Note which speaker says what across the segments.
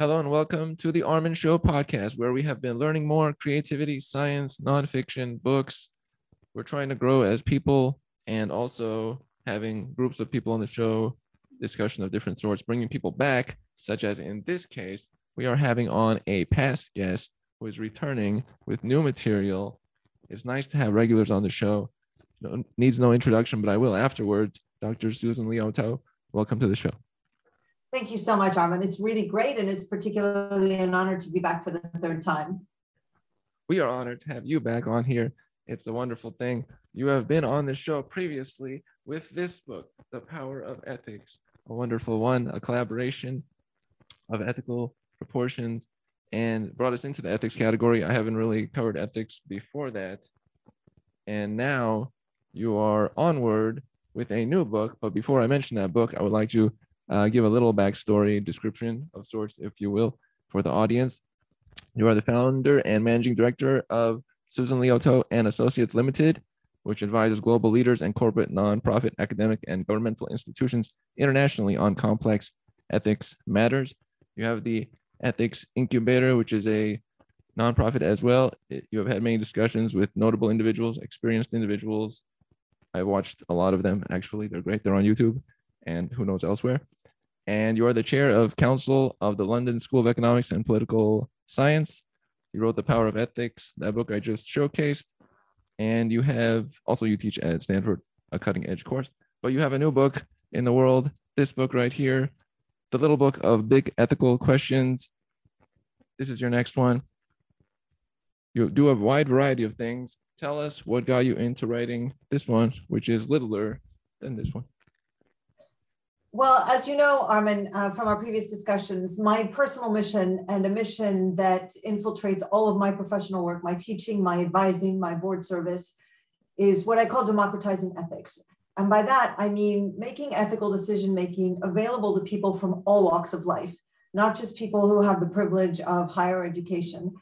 Speaker 1: Hello and welcome to the Armen Show podcast, where we have been learning more creativity, science, nonfiction, books. We're trying to grow as people and also having groups of people on the show, discussion of different sorts, bringing people back, such as in this case, we are having on a past guest who is returning with new material. It's nice to have regulars on the show. No, needs no introduction, but I will afterwards. Dr. Susan Liautaud, welcome to the show.
Speaker 2: Thank you so much, Armen. It's really great, and it's particularly an honor to be back for the third time.
Speaker 1: We are honored to have you back on here. It's a wonderful thing. You have been on the show previously with this book, The Power of Ethics, a wonderful one, a collaboration of ethical proportions, and brought us into the ethics category. I haven't really covered ethics before that. And now you are onward with a new book. But before I mention that book, I would like to uh, give a little backstory description of sorts, if you will, for the audience. You are the founder and managing director of Susan Liautaud and Associates Limited, which advises global leaders and corporate, nonprofit, academic, and governmental institutions internationally on complex ethics matters. You have the Ethics Incubator, which is a nonprofit as well. You have had many discussions with notable individuals, experienced individuals. I've watched a lot of them actually. They're great. They're on YouTube and who knows elsewhere and you are the chair of council of the London School of Economics and Political Science. You wrote The Power of Ethics, that book I just showcased. And you have also you teach at Stanford, a cutting edge course. But you have a new book in the world, this book right here, The Little Book of Big Ethical Questions. This is your next one. You do a wide variety of things. Tell us what got you into writing this one, which is littler than this one.
Speaker 2: Well, as you know, Armen, uh, from our previous discussions, my personal mission and a mission that infiltrates all of my professional work, my teaching, my advising, my board service, is what I call democratizing ethics. And by that, I mean making ethical decision making available to people from all walks of life, not just people who have the privilege of higher education.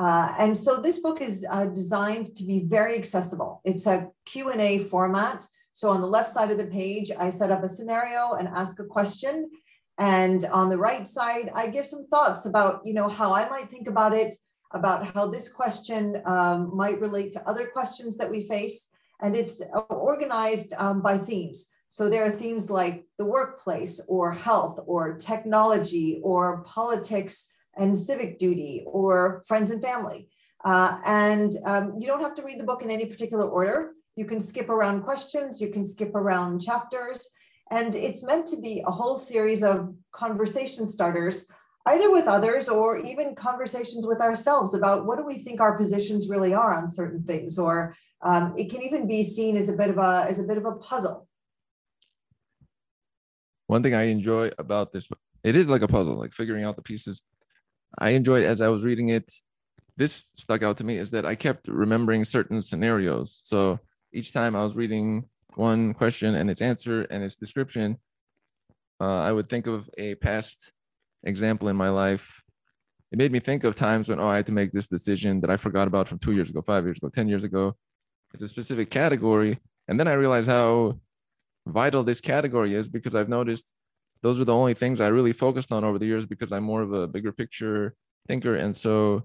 Speaker 2: Uh, and so this book is uh, designed to be very accessible. It's a Q&A format so on the left side of the page, I set up a scenario and ask a question. And on the right side, I give some thoughts about, you know, how I might think about it, about how this question um, might relate to other questions that we face. And it's organized um, by themes. So there are themes like the workplace or health or technology or politics and civic duty or friends and family. Uh, and um, you don't have to read the book in any particular order. You can skip around questions, you can skip around chapters, and it's meant to be a whole series of conversation starters, either with others or even conversations with ourselves about what do we think our positions really are on certain things, or um, it can even be seen as a bit of a as a bit of a puzzle.
Speaker 1: One thing I enjoy about this, it is like a puzzle, like figuring out the pieces. I enjoyed as I was reading it. This stuck out to me is that I kept remembering certain scenarios. So each time I was reading one question and its answer and its description, uh, I would think of a past example in my life. It made me think of times when, oh, I had to make this decision that I forgot about from two years ago, five years ago, 10 years ago. It's a specific category. And then I realized how vital this category is because I've noticed those are the only things I really focused on over the years because I'm more of a bigger picture thinker. And so,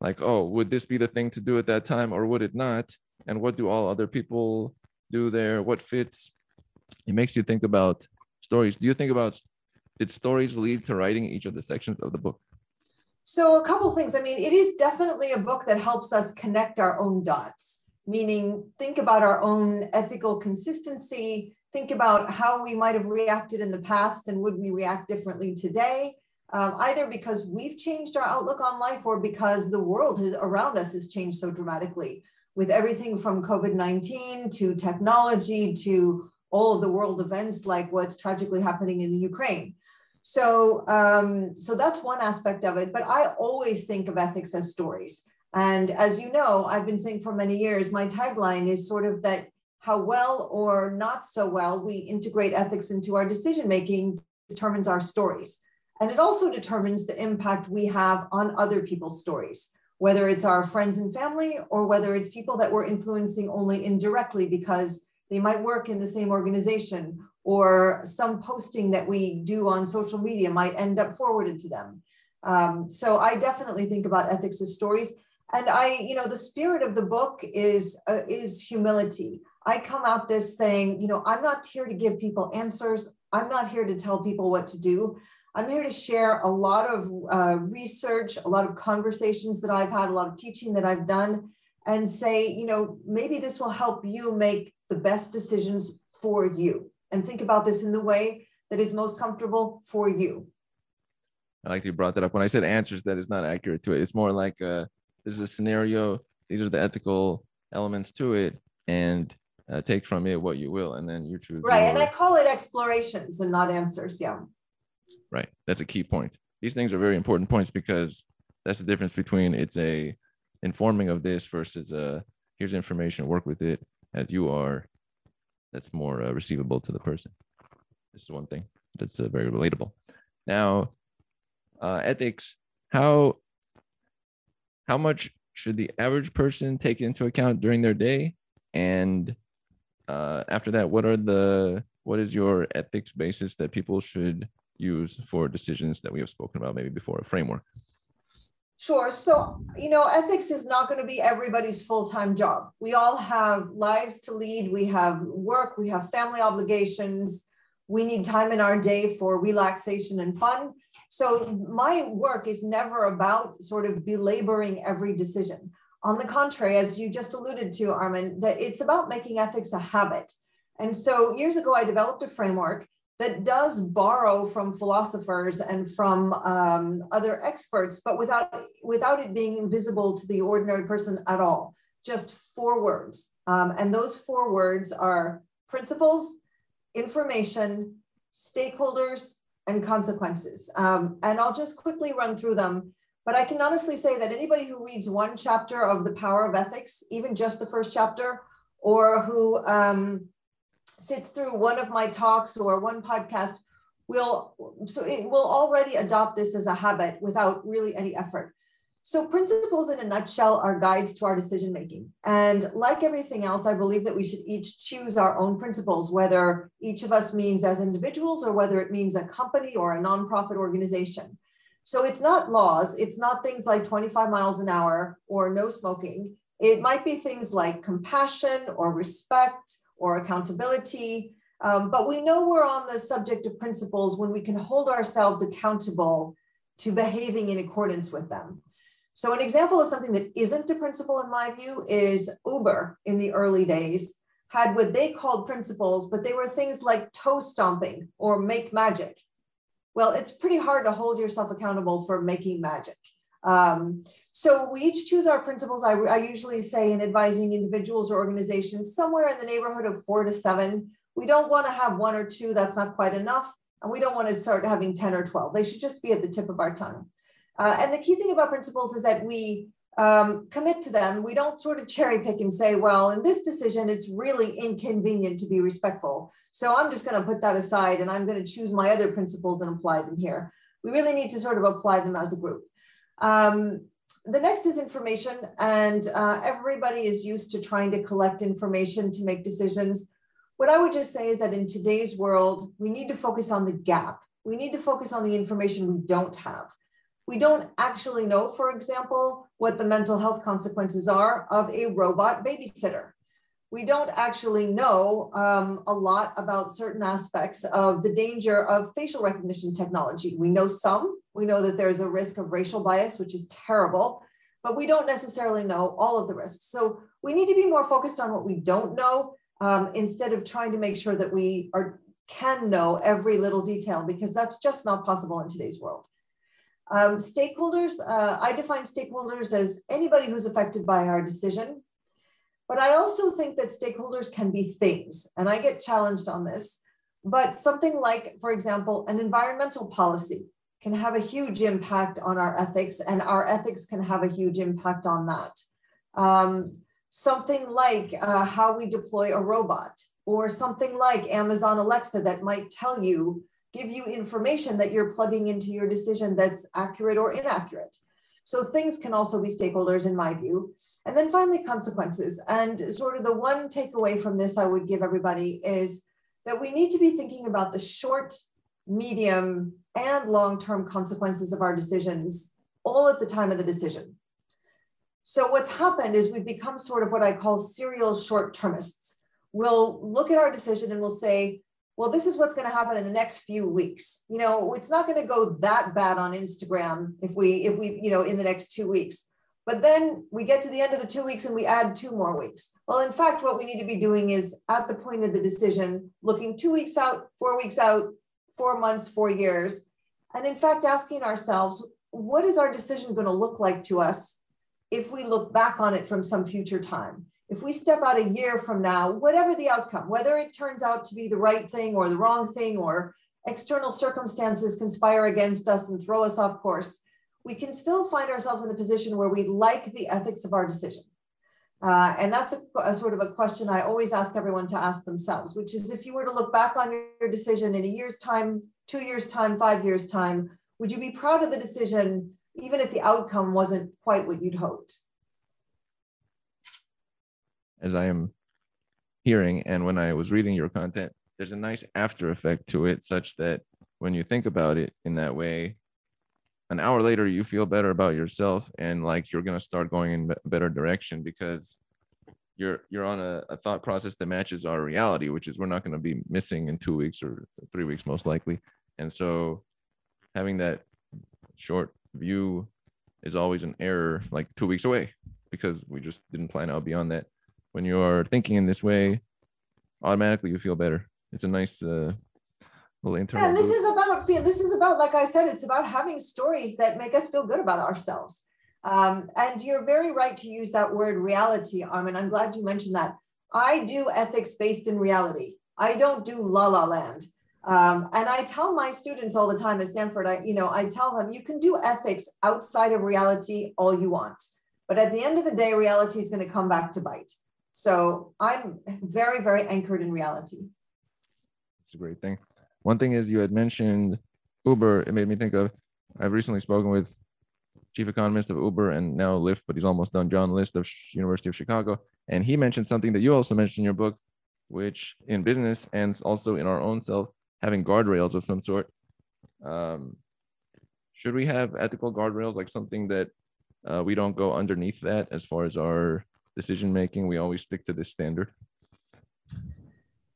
Speaker 1: like, oh, would this be the thing to do at that time or would it not? And what do all other people do there? What fits? It makes you think about stories. Do you think about did stories lead to writing each of the sections of the book?
Speaker 2: So a couple things. I mean it is definitely a book that helps us connect our own dots meaning think about our own ethical consistency think about how we might have reacted in the past and would we react differently today um, either because we've changed our outlook on life or because the world has, around us has changed so dramatically with everything from COVID 19 to technology to all of the world events like what's tragically happening in the Ukraine. So, um, so that's one aspect of it. But I always think of ethics as stories. And as you know, I've been saying for many years, my tagline is sort of that how well or not so well we integrate ethics into our decision making determines our stories. And it also determines the impact we have on other people's stories whether it's our friends and family or whether it's people that we're influencing only indirectly because they might work in the same organization or some posting that we do on social media might end up forwarded to them. Um, so I definitely think about ethics as stories. And I, you know, the spirit of the book is uh, is humility. I come out this saying, you know, I'm not here to give people answers. I'm not here to tell people what to do. I'm here to share a lot of uh, research, a lot of conversations that I've had, a lot of teaching that I've done, and say, you know, maybe this will help you make the best decisions for you. And think about this in the way that is most comfortable for you.
Speaker 3: I like you brought that up. When I said answers, that is not accurate to it. It's more like uh, this is a scenario. These are the ethical elements to it, and uh, take from it what you will, and then you choose.
Speaker 2: Right,
Speaker 3: your...
Speaker 2: and I call it explorations and not answers. Yeah.
Speaker 3: Right. That's a key point. These things are very important points because that's the difference between it's a informing of this versus a here's information, work with it as you are. That's more uh, receivable to the person. This is one thing that's uh, very relatable. Now, uh, ethics. How how much should the average person take into account during their day? And uh, after that, what are the what is your ethics basis that people should use for decisions that we have spoken about maybe before a framework
Speaker 2: Sure. So, you know, ethics is not going to be everybody's full time job. We all have lives to lead, we have work, we have family obligations, we need time in our day for relaxation and fun. So, my work is never about sort of belaboring every decision. On the contrary, as you just alluded to, Armen, that it's about making ethics a habit. And so, years ago, I developed a framework that does borrow from philosophers and from um, other experts, but without, without it being visible to the ordinary person at all. Just four words. Um, and those four words are principles, information, stakeholders, and consequences. Um, and I'll just quickly run through them. But I can honestly say that anybody who reads one chapter of The Power of Ethics, even just the first chapter, or who um, sits through one of my talks or one podcast will so it will already adopt this as a habit without really any effort. So principles in a nutshell are guides to our decision making and like everything else i believe that we should each choose our own principles whether each of us means as individuals or whether it means a company or a nonprofit organization. So it's not laws. It's not things like 25 miles an hour or no smoking it might be things like compassion or respect or accountability. Um, but we know we're on the subject of principles when we can hold ourselves accountable to behaving in accordance with them. So, an example of something that isn't a principle, in my view, is Uber in the early days had what they called principles, but they were things like toe stomping or make magic. Well, it's pretty hard to hold yourself accountable for making magic. Um, so we each choose our principles. I, I usually say in advising individuals or organizations, somewhere in the neighborhood of four to seven. We don't want to have one or two, that's not quite enough. And we don't want to start having 10 or 12. They should just be at the tip of our tongue. Uh, and the key thing about principles is that we um, commit to them. We don't sort of cherry pick and say, well, in this decision, it's really inconvenient to be respectful. So I'm just going to put that aside and I'm going to choose my other principles and apply them here. We really need to sort of apply them as a group. Um, the next is information, and uh, everybody is used to trying to collect information to make decisions. What I would just say is that in today's world, we need to focus on the gap. We need to focus on the information we don't have. We don't actually know, for example, what the mental health consequences are of a robot babysitter. We don't actually know um, a lot about certain aspects of the danger of facial recognition technology. We know some, we know that there's a risk of racial bias, which is terrible, but we don't necessarily know all of the risks. So we need to be more focused on what we don't know um, instead of trying to make sure that we are can know every little detail because that's just not possible in today's world. Um, stakeholders, uh, I define stakeholders as anybody who's affected by our decision. But I also think that stakeholders can be things, and I get challenged on this. But something like, for example, an environmental policy can have a huge impact on our ethics, and our ethics can have a huge impact on that. Um, something like uh, how we deploy a robot, or something like Amazon Alexa that might tell you, give you information that you're plugging into your decision that's accurate or inaccurate. So things can also be stakeholders in my view. And then finally, consequences. And sort of the one takeaway from this I would give everybody is that we need to be thinking about the short medium, and long-term consequences of our decisions all at the time of the decision. So what's happened is we've become sort of what I call serial short-termists. We'll look at our decision and we'll say, well, this is what's going to happen in the next few weeks. You know, it's not going to go that bad on Instagram if we, if we, you know, in the next two weeks. But then we get to the end of the two weeks and we add two more weeks. Well, in fact, what we need to be doing is at the point of the decision, looking two weeks out, four weeks out, four months, four years. And in fact, asking ourselves, what is our decision going to look like to us if we look back on it from some future time? If we step out a year from now, whatever the outcome, whether it turns out to be the right thing or the wrong thing, or external circumstances conspire against us and throw us off course, we can still find ourselves in a position where we like the ethics of our decision. Uh, and that's a, a, sort of a question I always ask everyone to ask themselves, which is if you were to look back on your decision in a year's time, two years' time, five years' time, would you be proud of the decision, even if the outcome wasn't quite what you'd hoped?
Speaker 1: As I am hearing, and when I was reading your content, there's a nice after effect to it, such that when you think about it in that way, an hour later you feel better about yourself and like you're going to start going in a better direction because you're you're on a, a thought process that matches our reality which is we're not going to be missing in two weeks or three weeks most likely. And so having that short view is always an error like two weeks away because we just didn't plan out beyond that. When you are thinking in this way automatically you feel better. It's a nice uh, little internal
Speaker 2: and this is about feel this is about like i said it's about having stories that make us feel good about ourselves. Um, and you're very right to use that word reality Armen. I'm glad you mentioned that. I do ethics based in reality. I don't do la la land. Um, and i tell my students all the time at stanford i you know i tell them you can do ethics outside of reality all you want but at the end of the day reality is going to come back to bite. So i'm very very anchored in reality.
Speaker 1: It's a great thing one thing is you had mentioned Uber. It made me think of I've recently spoken with chief economist of Uber and now Lyft, but he's almost done. John List of University of Chicago, and he mentioned something that you also mentioned in your book, which in business and also in our own self, having guardrails of some sort. Um, should we have ethical guardrails, like something that uh, we don't go underneath that as far as our decision making? We always stick to this standard.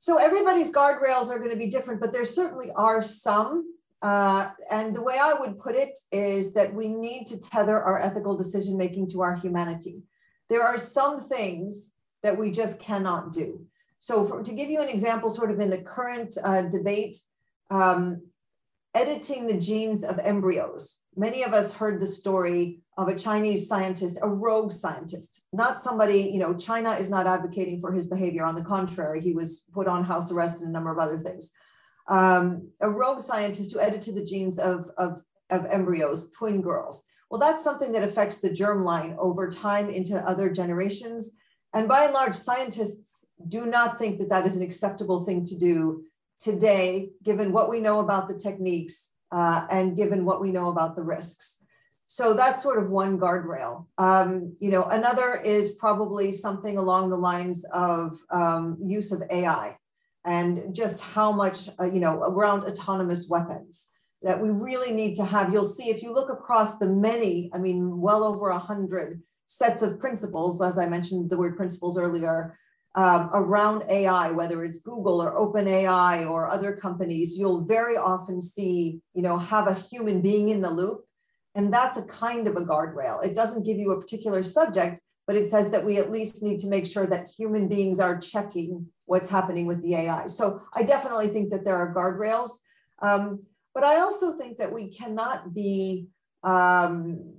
Speaker 2: So everybody's guardrails are going to be different, but there certainly are some. Uh, and the way I would put it is that we need to tether our ethical decision making to our humanity. There are some things that we just cannot do. So, for, to give you an example, sort of in the current uh, debate, um, editing the genes of embryos. Many of us heard the story of a Chinese scientist, a rogue scientist, not somebody, you know, China is not advocating for his behavior. On the contrary, he was put on house arrest and a number of other things. Um, a rogue scientist who edited the genes of, of, of embryos, twin girls. Well, that's something that affects the germline over time into other generations. And by and large, scientists do not think that that is an acceptable thing to do today, given what we know about the techniques uh, and given what we know about the risks. So that's sort of one guardrail. Um, you know, another is probably something along the lines of um, use of AI and just how much, uh, you know, around autonomous weapons that we really need to have. You'll see if you look across the many, I mean, well over a hundred sets of principles, as I mentioned the word principles earlier, um, around AI, whether it's Google or OpenAI or other companies, you'll very often see, you know, have a human being in the loop and that's a kind of a guardrail. It doesn't give you a particular subject, but it says that we at least need to make sure that human beings are checking what's happening with the AI. So I definitely think that there are guardrails. Um, but I also think that we cannot be um,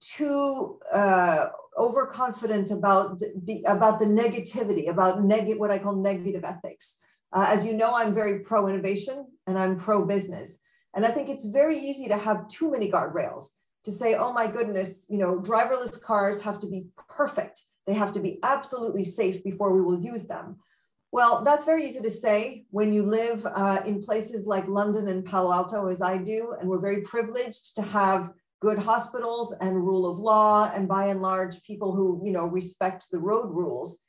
Speaker 2: too uh, overconfident about the, about the negativity, about neg- what I call negative ethics. Uh, as you know, I'm very pro innovation and I'm pro business. And I think it's very easy to have too many guardrails to say, oh my goodness, you know, driverless cars have to be perfect. They have to be absolutely safe before we will use them. Well, that's very easy to say when you live uh, in places like London and Palo Alto, as I do, and we're very privileged to have good hospitals and rule of law, and by and large, people who you know respect the road rules.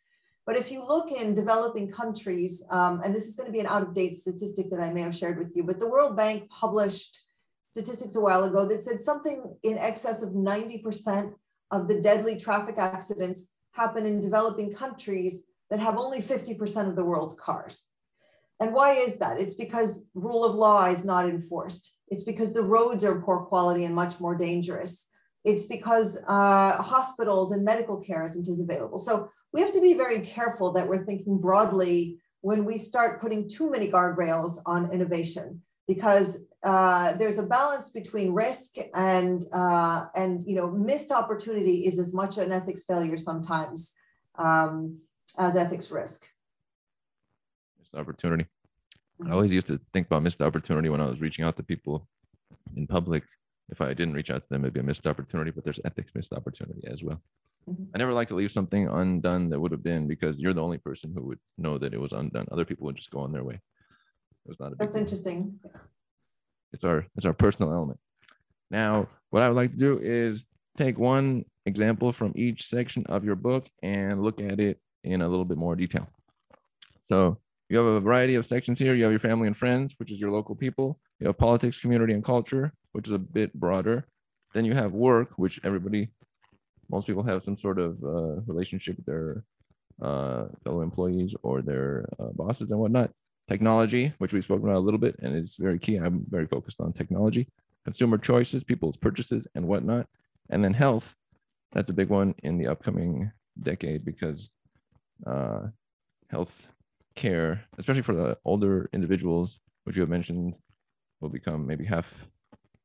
Speaker 2: But if you look in developing countries, um, and this is going to be an out of date statistic that I may have shared with you, but the World Bank published statistics a while ago that said something in excess of 90% of the deadly traffic accidents happen in developing countries that have only 50% of the world's cars. And why is that? It's because rule of law is not enforced. It's because the roads are poor quality and much more dangerous. It's because uh, hospitals and medical care isn't as available. So we have to be very careful that we're thinking broadly when we start putting too many guardrails on innovation, because uh, there's a balance between risk and uh, and you know missed opportunity is as much an ethics failure sometimes um, as ethics risk.
Speaker 1: Missed opportunity. I always used to think about missed opportunity when I was reaching out to people in public. If I didn't reach out to them, it'd be a missed opportunity, but there's ethics missed opportunity as well.
Speaker 2: Mhm.
Speaker 1: I never like to leave something undone that would have been because you're the only person who would know that it was undone. Other people would just go on their way. It was not a
Speaker 2: That's
Speaker 1: deal.
Speaker 2: interesting.
Speaker 1: It's our it's our personal element. Now, what I would like to do is take one example from each section of your book and look at it in a little bit more detail. So you have a variety of sections here. You have your family and friends, which is your local people. You have politics, community, and culture, which is a bit broader. Then you have work, which everybody, most people have some sort of uh, relationship with their uh, fellow employees or their uh, bosses and whatnot. Technology, which we spoke about a little bit, and it's very key. I'm very focused on technology, consumer choices, people's purchases, and whatnot. And then health, that's a big one in the upcoming decade because uh, health care, especially for the older individuals, which you have mentioned, will become maybe half,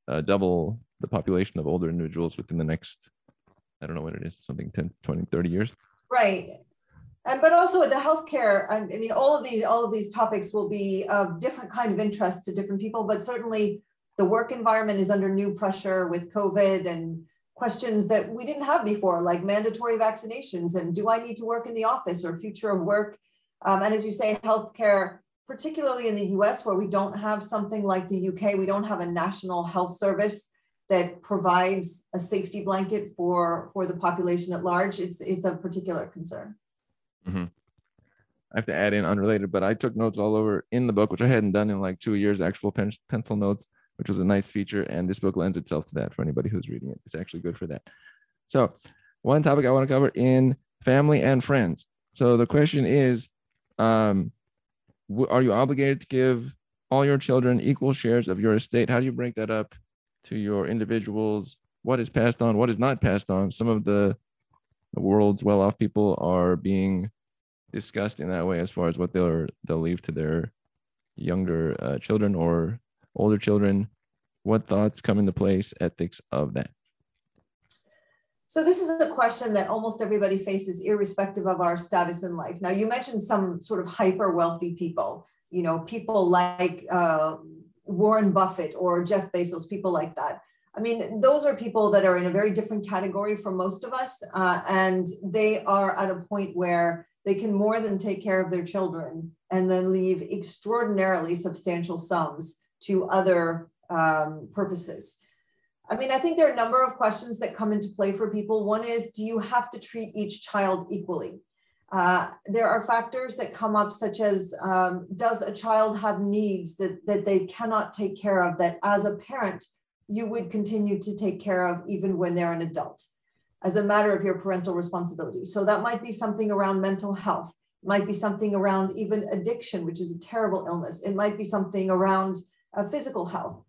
Speaker 1: uh, double the population of older individuals within the next, I don't know what it is, something 10, 20, 30 years.
Speaker 2: Right. And but also with the healthcare, I mean, all of these, all of these topics will be of different kind of interest to different people, but certainly the work environment is under new pressure with COVID and questions that we didn't have before, like mandatory vaccinations and do I need to work in the office or future of work? Um, and as you say, healthcare, particularly in the US where we don't have something like the UK, we don't have a national health service that provides a safety blanket for, for the population at large. It's, it's of particular concern.
Speaker 1: I have to add in unrelated, but I took notes all over in the book, which I hadn't done in like two years, actual pen, pencil notes, which was a nice feature. And this book lends itself to that for anybody who's reading it. It's actually good for that. So, one topic I want to cover in family and friends. So, the question is um, Are you obligated to give all your children equal shares of your estate? How do you break that up to your individuals? What is passed on? What is not passed on? Some of the, the world's well off people are being discussed in that way as far as what they'll they'll leave to their younger uh, children or older children what thoughts come into place ethics of that
Speaker 2: So this is a question that almost everybody faces irrespective of our status in life. Now you mentioned some sort of hyper wealthy people, you know, people like uh, Warren Buffett or Jeff Bezos, people like that. I mean, those are people that are in a very different category for most of us. Uh, and they are at a point where they can more than take care of their children and then leave extraordinarily substantial sums to other um, purposes. I mean, I think there are a number of questions that come into play for people. One is, do you have to treat each child equally? Uh, there are factors that come up, such as um, does a child have needs that, that they cannot take care of that as a parent you would continue to take care of even when they're an adult as a matter of your parental responsibility. So that might be something around mental health, might be something around even addiction, which is a terrible illness. It might be something around uh, physical health.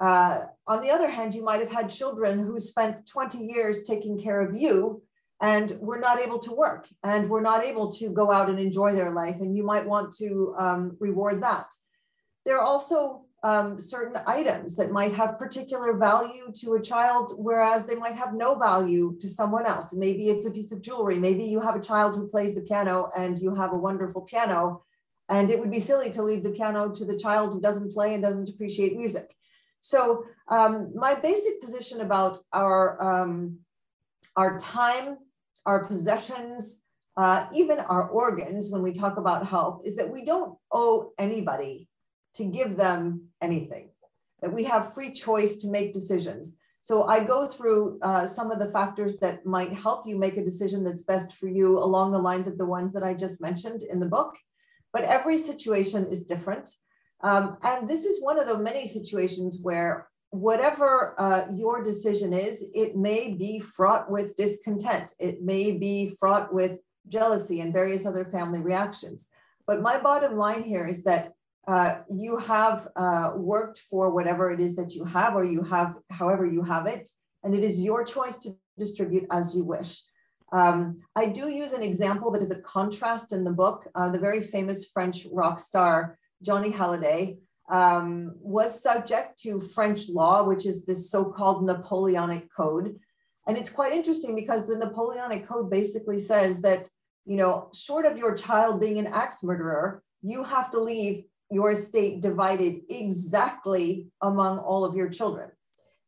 Speaker 2: Uh, on the other hand, you might have had children who spent 20 years taking care of you and were not able to work and were not able to go out and enjoy their life. And you might want to um, reward that. There are also um, certain items that might have particular value to a child, whereas they might have no value to someone else. Maybe it's a piece of jewelry. Maybe you have a child who plays the piano and you have a wonderful piano, and it would be silly to leave the piano to the child who doesn't play and doesn't appreciate music. So um, my basic position about our um, our time, our possessions, uh, even our organs, when we talk about health, is that we don't owe anybody to give them anything, that we have free choice to make decisions. So I go through uh, some of the factors that might help you make a decision that's best for you along the lines of the ones that I just mentioned in the book. But every situation is different. Um, and this is one of the many situations where whatever uh, your decision is, it may be fraught with discontent. It may be fraught with jealousy and various other family reactions. But my bottom line here is that uh, you have uh, worked for whatever it is that you have, or you have however you have it, and it is your choice to distribute as you wish. Um, I do use an example that is a contrast in the book. Uh, the very famous French rock star Johnny Hallyday um, was subject to French law, which is this so-called Napoleonic Code. And it's quite interesting because the Napoleonic Code basically says that, you know, short of your child being an axe murderer, you have to leave your estate divided exactly among all of your children.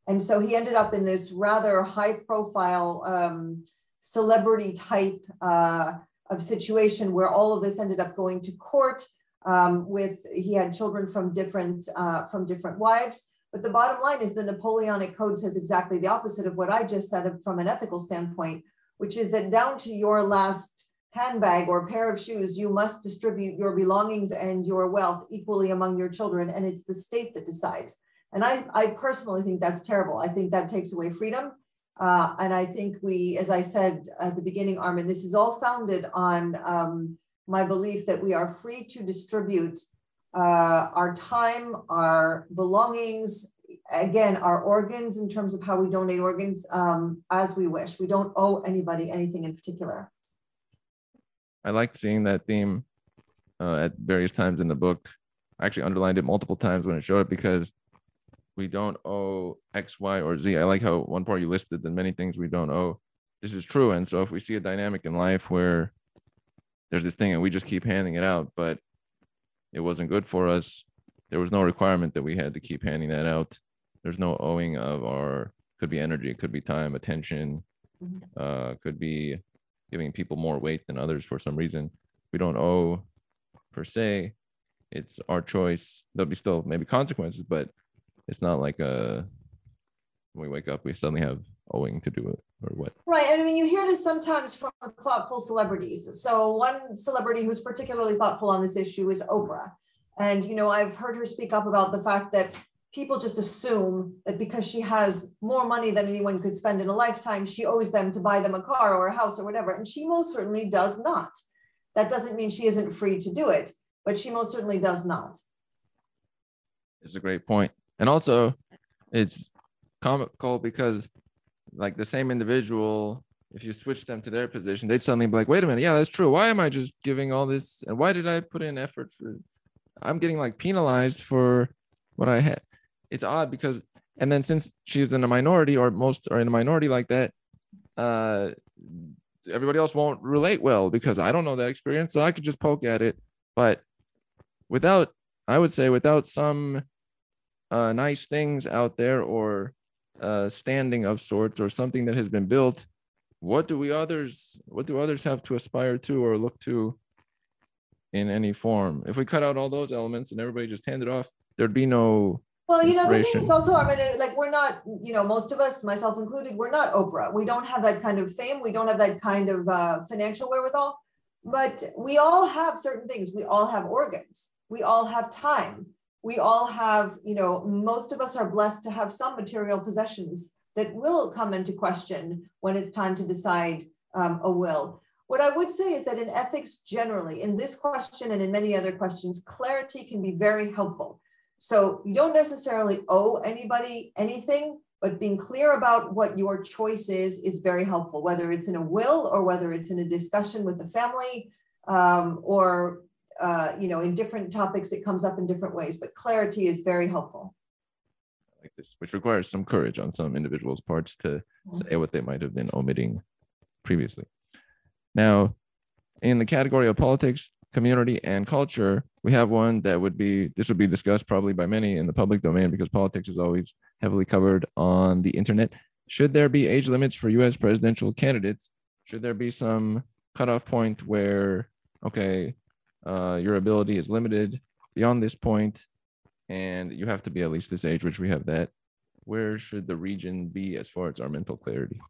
Speaker 2: And so he ended up in this rather high profile um, celebrity type uh, of situation where all of this ended up going to court um, with he had children from different uh, from different wives. But the bottom line is the Napoleonic Code says exactly the opposite of what I just said from an ethical standpoint, which is that down to your last handbag or pair of shoes, you must distribute your belongings and your wealth equally among your children, and it's the state that decides. And I, I personally think that's terrible. I think that takes away freedom. Uh, and I think we, as I said at the beginning, Armen, this is all founded on um, my belief that we are free to distribute uh, our time, our belongings, again, our organs in terms of how we donate organs um, as we wish. We don't owe anybody anything in particular.
Speaker 1: I liked seeing that theme uh, at various times in the book. I actually underlined it multiple times when it showed up because we don't owe X, Y, or Z. I like how one part you listed the many things we don't owe. This is true. And so if we see a dynamic in life where there's this thing and we just keep handing it out, but it wasn't good for us. There was no requirement that we had to keep handing that out. There's no owing of our could be energy, it could be time, attention,
Speaker 2: Mhm.
Speaker 1: uh, could be giving people more weight than others for some reason. We don't owe per se. It's our choice. There'll be still maybe consequences, but it's not like a when we wake up we suddenly have owing to do it or what.
Speaker 2: Right. And I mean, you hear this sometimes from thoughtful celebrities. So, one celebrity who's particularly thoughtful on this issue is Oprah. And, you know, I've heard her speak up about the fact that people just assume that because she has more money than anyone could spend in a lifetime, she owes them to buy them a car or a house or whatever. And she most certainly does not. That doesn't mean she isn't free to do it, but she most certainly does not.
Speaker 1: It's a great point. And also it's comical because like the same individual, if you switch them to their position, they'd suddenly be like, wait a minute, yeah, that's true. Why am I just giving all this? And why did I put in effort for I'm getting like penalized for what I had. It's odd because and then since she's in a minority or most are in a minority like that, uh everybody else won't relate well because I don't know that experience. So I could just poke at it. But without, I would say, without some uh, nice things out there or uh, standing of sorts or something that has been built, what do we others, what do others have to aspire to or look to in any form? If we cut out all those elements and everybody just handed off, there'd be no
Speaker 2: Well, you know, the thing is also, I mean, like, we're not, you know, most of us, myself included, we're not Oprah. We don't have that kind of fame. We don't have that kind of uh, financial wherewithal. But we all have certain things. We all have organs. We all have time. We all have, you know, most of us are blessed to have some material possessions that will come into question when it's time to decide um, a will. What I would say is that in ethics generally, in this question and in many other questions, clarity can be very helpful. So you don't necessarily owe anybody anything, but being clear about what your choice is is very helpful, whether it's in a will or whether it's in a discussion with the family um, or uh, you know in different topics it comes up in different ways. But clarity is very helpful.
Speaker 1: like this, which requires some courage on some individuals' parts to say what they might have been omitting previously. Now, in the category of politics, community, and culture, we have one that would be this would be discussed probably by many in the public domain because politics is always heavily covered on the internet. Should there be age limits for US presidential candidates? Should there be some cutoff point where, okay, uh, your ability is limited beyond this point and you have to be at least this age, which we have that. where should the region be as far as our mental clarity?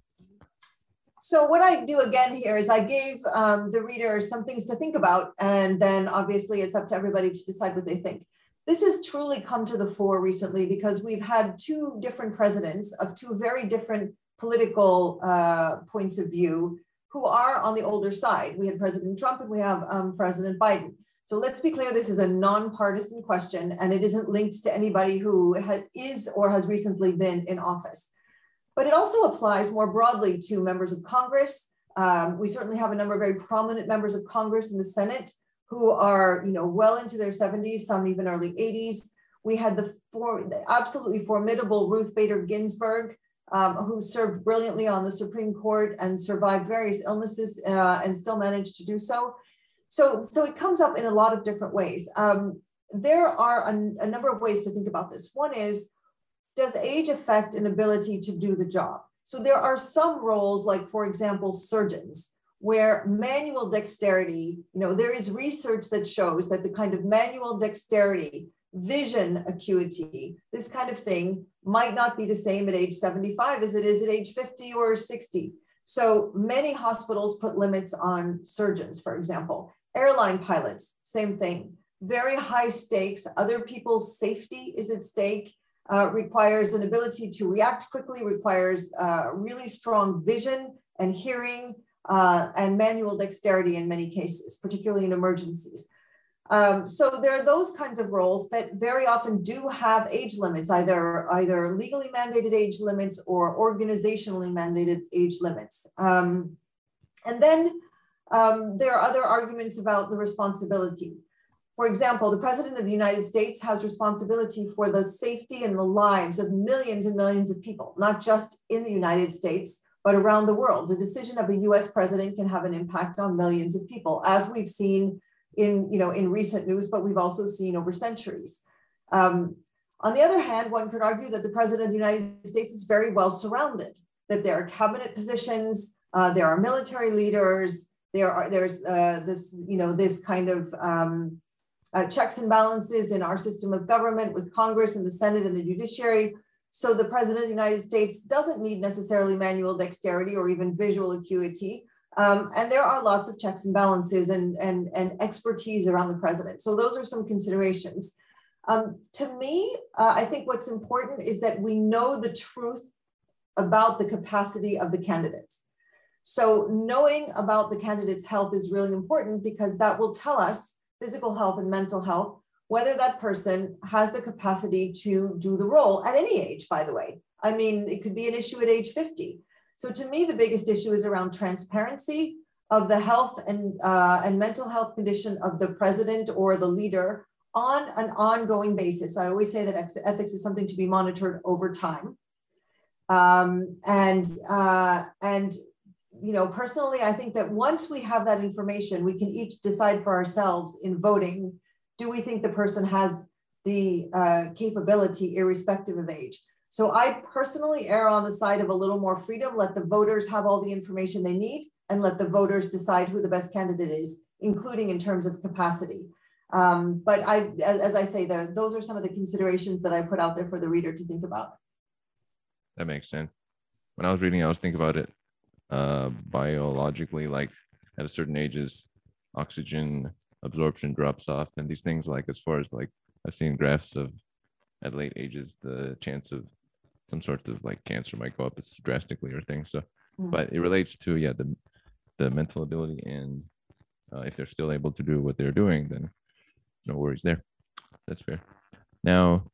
Speaker 2: So what I do again here is I gave um, the reader some things to think about, and then obviously it's up to everybody to decide what they think. This has truly come to the fore recently because we've had two different presidents of two very different political uh, points of view who are on the older side. We had President Trump and we have um, President Biden. So let's be clear, this is a nonpartisan question and it isn't linked to anybody who is or has recently been in office. But it also applies more broadly to members of Congress. Um, we certainly have a number of very prominent members of Congress in the Senate who are, you know, well into their 70s, some even early 80s. We had the, for, the absolutely formidable Ruth Bader Ginsburg, um, who served brilliantly on the Supreme Court and survived various illnesses uh, and still managed to do so. So, so it comes up in a lot of different ways. Um, there are a, a number of ways to think about this. One is, does age affect an ability to do the job? So there are some roles, like for example, surgeons, where manual dexterity, you know, there is research that shows that the kind of manual dexterity, vision acuity, this kind of thing might not be the same at age 75 as it is at age 50 or 60. So many hospitals put limits on surgeons, for example. Airline pilots, same thing. Very high stakes. Other people's safety is at stake. Uh, requires an ability to react quickly, requires uh, really strong vision and hearing uh, and manual dexterity in many cases, particularly in emergencies. Um, so there are those kinds of roles that very often do have age limits, either, either legally mandated age limits or organizationally mandated age limits. Um, and then um, there are other arguments about the responsibility. For example, the President of the United States has responsibility for the safety and the lives of millions and millions of people, not just in the United States, but around the world. The decision of a US president can have an impact on millions of people, as we've seen in, you know, in recent news, but we've also seen over centuries. Um, on the other hand, one could argue that the president of the United States is very well surrounded, that there are cabinet positions, uh, there are military leaders, there are there's uh, this, you know, this kind of um, uh, checks and balances in our system of government with Congress and the Senate and the judiciary. So the president of the United States doesn't need necessarily manual dexterity or even visual acuity. Um, and there are lots of checks and balances and, and, and expertise around the president. So those are some considerations. Um, to me, uh, I think what's important is that we know the truth about the capacity of the candidates. So knowing about the candidate's health is really important because that will tell us physical health and mental health, whether that person has the capacity to do the role at any age, by the way. I mean, it could be an issue at age 50. So to me, the biggest issue is around transparency of the health and, uh, and mental health condition of the president or the leader on an ongoing basis. I always say that ethics is something to be monitored over time. Um, and, uh, and, you know, personally, I think that once we have that information, we can each decide for ourselves in voting, do we think the person has the uh, capability irrespective of age? So I personally err on the side of a little more freedom, let the voters have all the information they need and let the voters decide who the best candidate is, including in terms of capacity. Um, but I, as, as I say, the, those are some of the considerations that I put out there for the reader to think about.
Speaker 1: That makes sense. When I was reading, I was thinking about it uh, biologically, like at a certain ages, oxygen absorption drops off, and these things like as far as like I've seen graphs of at late ages, the chance of some sorts of like cancer might go up drastically or things. So, mm-hmm. but it relates to yeah the the mental ability and uh, if they're still able to do what they're doing, then no worries there. That's fair. Now,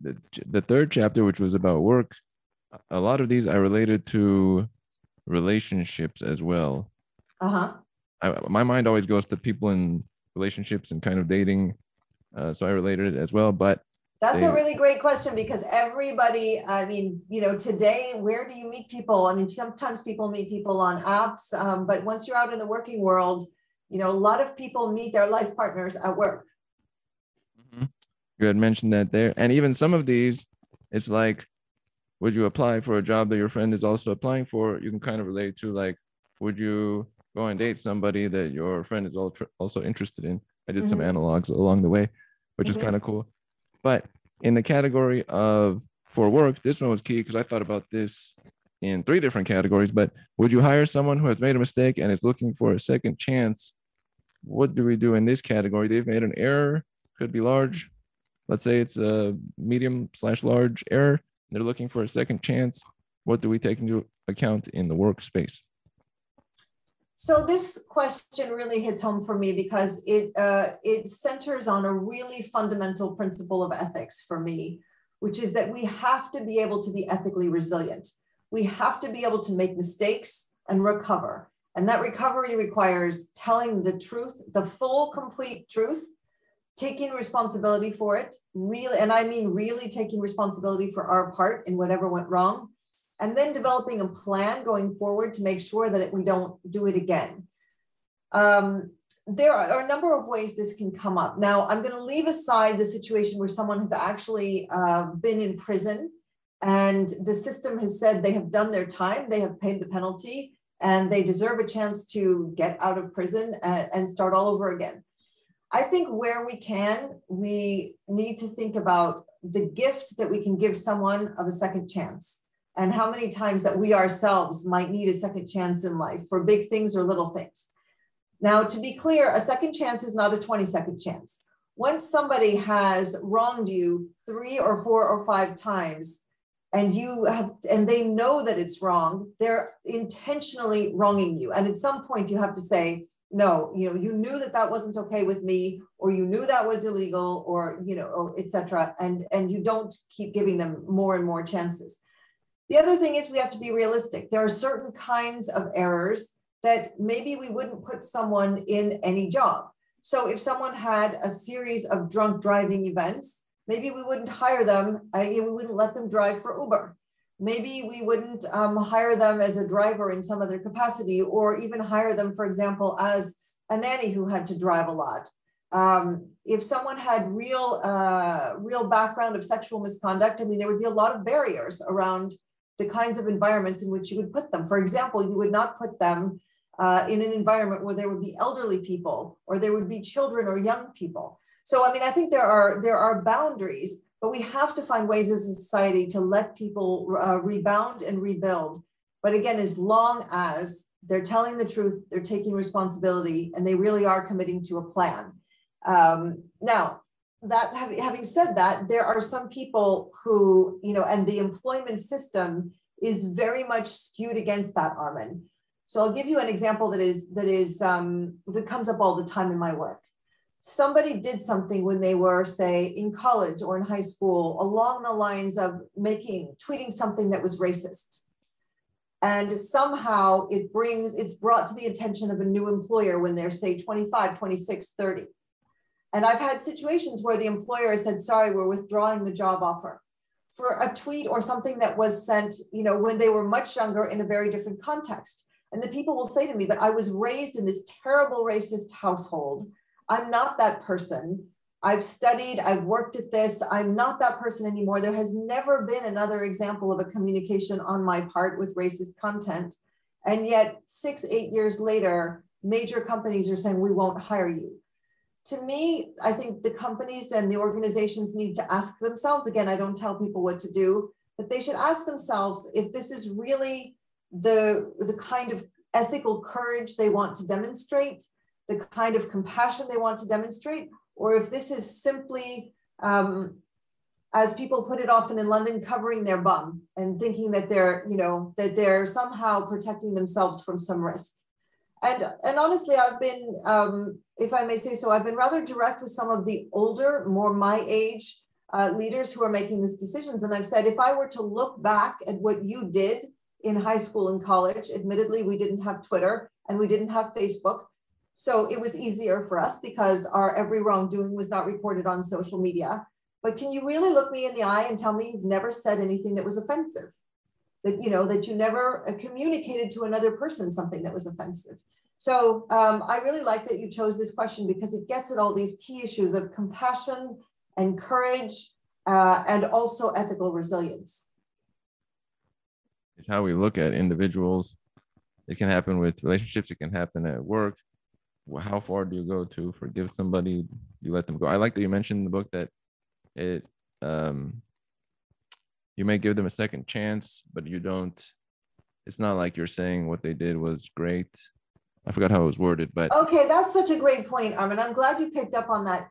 Speaker 1: the the third chapter, which was about work, a lot of these I related to relationships as well.
Speaker 2: Uh huh.
Speaker 1: I, my mind always goes to people in relationships and kind of dating, uh, so I related it as well. But
Speaker 2: that's a really great question because everybody, I mean, you know, today, where do you meet people? I mean, sometimes people meet people on apps, um, but once you're out in the working world, you know, a lot of people meet their life partners at work.
Speaker 1: Mm-hmm. You had mentioned that there. And even some of these, it's like, would you apply for a job that your friend is also applying for? You can kind of relate to like, would you go and date somebody that your friend is also interested in? I did mm-hmm. some analogs along the way, which mm-hmm. is kind of cool. But in the category of for work, this one was key because I thought about this in three different categories. But would you hire someone who has made a mistake and is looking for a second chance? What do we do in this category? They've made an error, could be large. Let's say it's a medium slash large error. They're looking for a second chance. What do we take into account in the workspace?
Speaker 2: So this question really hits home for me because it uh, it centers on a really fundamental principle of ethics for me, which is that we have to be able to be ethically resilient. We have to be able to make mistakes and recover. And that recovery requires telling the truth, the full, complete truth, taking responsibility for it, really, and I mean really taking responsibility for our part in whatever went wrong, and then developing a plan going forward to make sure that it, we don't do it again. Um, there are a number of ways this can come up. Now, I'm going to leave aside the situation where someone has actually uh, been in prison and the system has said they have done their time, they have paid the penalty, and they deserve a chance to get out of prison and, and start all over again. I think where we can, we need to think about the gift that we can give someone of a second chance and how many times that we ourselves might need a second chance in life for big things or little things. Now, to be clear, a second chance is not a 20 second chance. Once somebody has wronged you three or four or five times, and you have and they know that it's wrong they're intentionally wronging you and at some point you have to say no you know you knew that that wasn't okay with me or you knew that was illegal or you know oh, etc and and you don't keep giving them more and more chances the other thing is we have to be realistic there are certain kinds of errors that maybe we wouldn't put someone in any job so if someone had a series of drunk driving events Maybe we wouldn't hire them, uh, we wouldn't let them drive for Uber. Maybe we wouldn't um, hire them as a driver in some other capacity, or even hire them, for example, as a nanny who had to drive a lot. Um, if someone had real, uh, real background of sexual misconduct, I mean, there would be a lot of barriers around the kinds of environments in which you would put them. For example, you would not put them uh, in an environment where there would be elderly people, or there would be children or young people. So I mean, I think there are there are boundaries, but we have to find ways as a society to let people uh, rebound and rebuild. But again, as long as they're telling the truth, they're taking responsibility, and they really are committing to a plan. Um, now, that having said that, there are some people who, you know, and the employment system is very much skewed against that, Armen. So I'll give you an example that is that is um, that comes up all the time in my work somebody did something when they were, say, in college or in high school along the lines of making, tweeting something that was racist. And somehow it brings, it's brought to the attention of a new employer when they're, say, 25, 26, 30. And I've had situations where the employer said, sorry, we're withdrawing the job offer for a tweet or something that was sent, you know, when they were much younger in a very different context. And the people will say to me, but I was raised in this terrible racist household I'm not that person. I've studied, I've worked at this. I'm not that person anymore. There has never been another example of a communication on my part with racist content. And yet, six, eight years later, major companies are saying, we won't hire you. To me, I think the companies and the organizations need to ask themselves again, I don't tell people what to do, but they should ask themselves if this is really the, the kind of ethical courage they want to demonstrate the kind of compassion they want to demonstrate, or if this is simply, um, as people put it often in London, covering their bum and thinking that they're, you know, that they're somehow protecting themselves from some risk. And, and honestly, I've been, um, if I may say so, I've been rather direct with some of the older, more my age uh, leaders who are making these decisions. And I've said, if I were to look back at what you did in high school and college, admittedly, we didn't have Twitter and we didn't have Facebook, so it was easier for us because our every wrongdoing was not recorded on social media. But can you really look me in the eye and tell me you've never said anything that was offensive? That you know that you never uh, communicated to another person something that was offensive. So um, I really like that you chose this question because it gets at all these key issues of compassion and courage uh, and also ethical resilience.
Speaker 1: It's how we look at individuals. It can happen with relationships. It can happen at work how far do you go to forgive somebody? You let them go. I like that you mentioned in the book that it um you may give them a second chance, but you don't. It's not like you're saying what they did was great. I forgot how it was worded, but
Speaker 2: Okay, that's such a great point, Armen. I'm glad you picked up on that.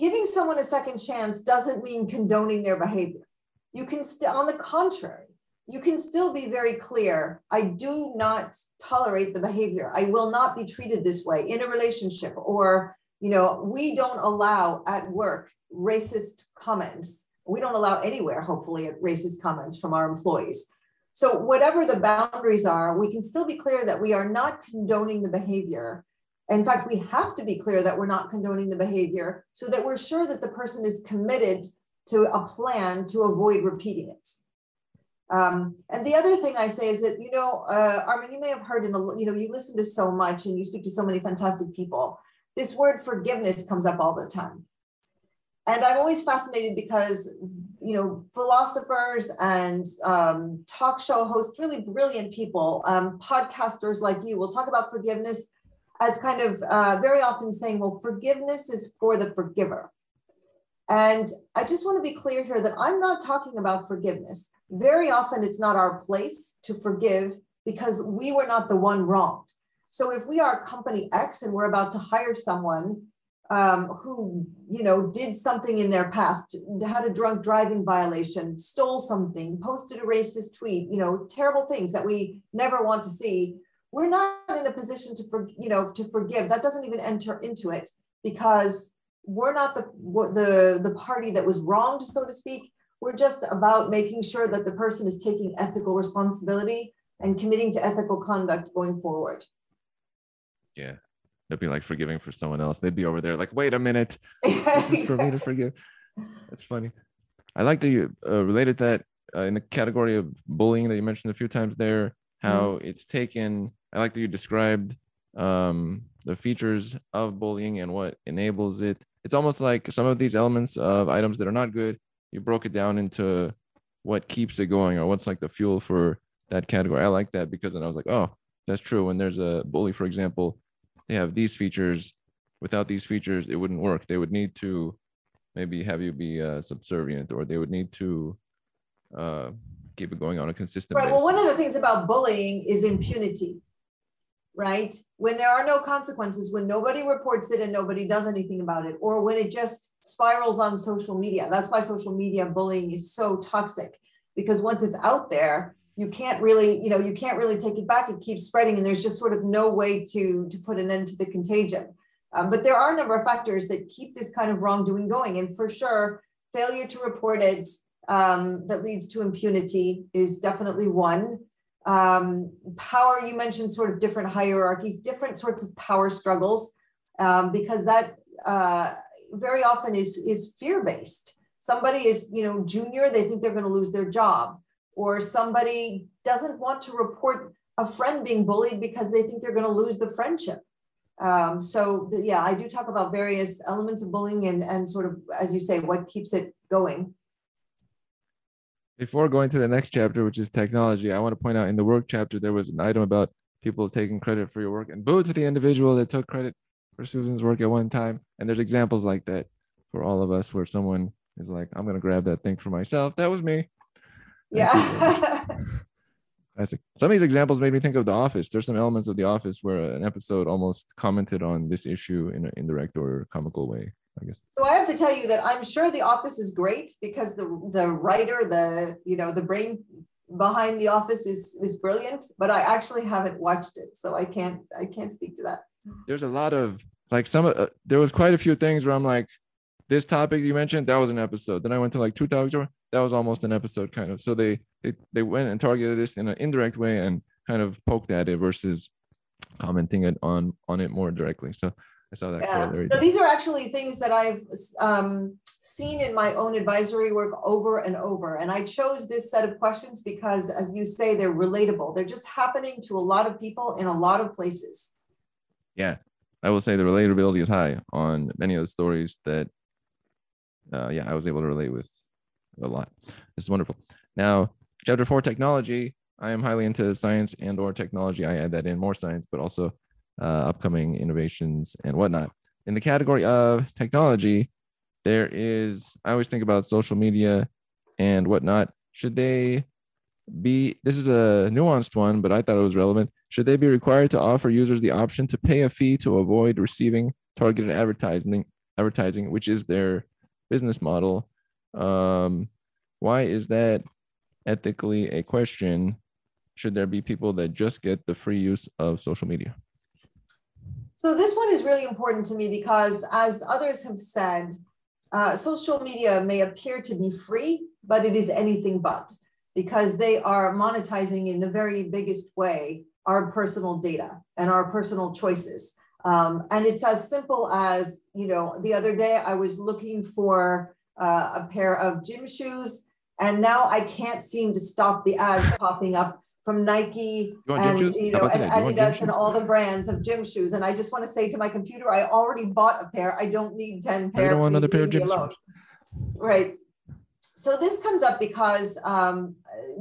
Speaker 2: Giving someone a second chance doesn't mean condoning their behavior. You can still, on the contrary, you can still be very clear. I do not tolerate the behavior. I will not be treated this way in a relationship, or, you know, we don't allow at work racist comments. We don't allow anywhere, hopefully, racist comments from our employees. So, whatever the boundaries are, we can still be clear that we are not condoning the behavior. In fact, we have to be clear that we're not condoning the behavior so that we're sure that the person is committed to a plan to avoid repeating it. Um, and the other thing I say is that, you know, uh, Armen, you may have heard in a, you know, you listen to so much and you speak to so many fantastic people. This word forgiveness comes up all the time. And I'm always fascinated because, you know, philosophers and um, talk show hosts, really brilliant people, um, podcasters like you will talk about forgiveness as kind of uh, very often saying, well, forgiveness is for the forgiver. And I just want to be clear here that I'm not talking about forgiveness. Very often it's not our place to forgive because we were not the one wronged. So if we are company X and we're about to hire someone um, who, you know, did something in their past, had a drunk driving violation, stole something, posted a racist tweet, you know, terrible things that we never want to see, we're not in a position to, for, you know, to forgive. That doesn't even enter into it because we're not the, the, the party that was wronged, so to speak. We're just about making sure that the person is taking ethical responsibility and committing to ethical conduct going forward.
Speaker 1: Yeah. It'd be like forgiving for someone else. They'd be over there like, wait a minute. This is for me to forgive. That's funny. I like that you uh, related that uh, in the category of bullying that you mentioned a few times there, how mm-hmm. it's taken. I like that you described um, the features of bullying and what enables it. It's almost like some of these elements of items that are not good, you broke it down into what keeps it going or what's like the fuel for that category. I like that because then I was like, oh, that's true. When there's a bully, for example, they have these features. Without these features, it wouldn't work. They would need to maybe have you be uh, subservient, or they would need to uh, keep it going on a consistent.
Speaker 2: Right. Basis. Well, one of the things about bullying is impunity right? When there are no consequences, when nobody reports it and nobody does anything about it, or when it just spirals on social media. That's why social media bullying is so toxic because once it's out there, you can't really, you know, you can't really take it back. It keeps spreading, and there's just sort of no way to to put an end to the contagion. Um, but there are a number of factors that keep this kind of wrongdoing going, and for sure, failure to report it um, that leads to impunity is definitely one um, power you mentioned sort of different hierarchies different sorts of power struggles um, because that uh, very often is is fear based somebody is you know junior they think they're going to lose their job or somebody doesn't want to report a friend being bullied because they think they're going to lose the friendship um, so the, yeah i do talk about various elements of bullying and and sort of as you say what keeps it going
Speaker 1: before going to the next chapter, which is technology, I want to point out in the work chapter, there was an item about people taking credit for your work and boo to the individual that took credit for Susan's work at one time. And there's examples like that for all of us where someone is like, I'm going to grab that thing for myself. That was me.
Speaker 2: Yeah.
Speaker 1: Classic. Some of these examples made me think of The Office. There's some elements of The Office where an episode almost commented on this issue in an indirect or comical way. I guess.
Speaker 2: So I have to tell you that I'm sure The Office is great because the the writer, the you know the brain behind The Office is is brilliant. But I actually haven't watched it, so I can't I can't speak to that.
Speaker 1: There's a lot of like some uh, there was quite a few things where I'm like, this topic you mentioned that was an episode. Then I went to like two topics that was almost an episode kind of. So they they they went and targeted this in an indirect way and kind of poked at it versus commenting it on on it more directly. So I saw that
Speaker 2: yeah. So these are actually things that I've um, seen in my own advisory work over and over. And I chose this set of questions because, as you say, they're relatable. They're just happening to a lot of people in a lot of places.
Speaker 1: Yeah, I will say the relatability is high on many of the stories that, uh, yeah, I was able to relate with a lot. This is wonderful. Now, chapter four, technology. I am highly into science and or technology. I add that in more science, but also uh, upcoming innovations and whatnot. In the category of technology, there is, I always think about social media and whatnot. should they be this is a nuanced one, but I thought it was relevant. Should they be required to offer users the option to pay a fee to avoid receiving targeted advertising advertising, which is their business model? Um, why is that ethically a question? Should there be people that just get the free use of social media?
Speaker 2: So this one is really important to me because as others have said, uh, social media may appear to be free, but it is anything but because they are monetizing in the very biggest way our personal data and our personal choices. Um, and it's as simple as, you know, the other day I was looking for uh, a pair of gym shoes, and now I can't seem to stop the ads popping up from Nike
Speaker 1: You
Speaker 2: and you know and Adidas and all the brands of gym shoes. And I just want to say to my computer, I already bought a pair. I don't need 10
Speaker 1: pairs.
Speaker 2: I
Speaker 1: don't want another pair of gym shoes.
Speaker 2: Right. So this comes up because um,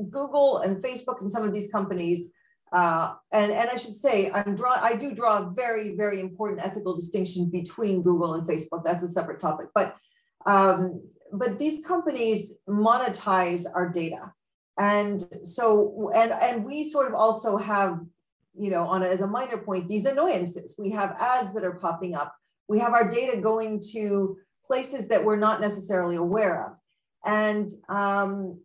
Speaker 2: Google and Facebook and some of these companies, uh, and, and I should say, I'm draw, I do draw a very, very important ethical distinction between Google and Facebook. That's a separate topic. But um, but these companies monetize our data. And so, and, and we sort of also have, you know, on a, as a minor point, these annoyances. We have ads that are popping up. We have our data going to places that we're not necessarily aware of. And um,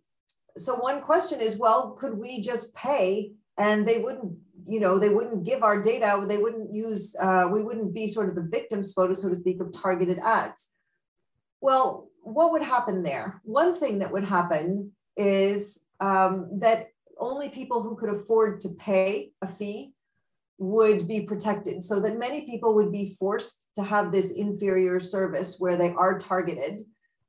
Speaker 2: so one question is, well, could we just pay and they wouldn't, you know, they wouldn't give our data, they wouldn't use, uh, we wouldn't be sort of the victim's photo, so to speak, of targeted ads. Well, what would happen there? One thing that would happen is um, that only people who could afford to pay a fee would be protected, so that many people would be forced to have this inferior service where they are targeted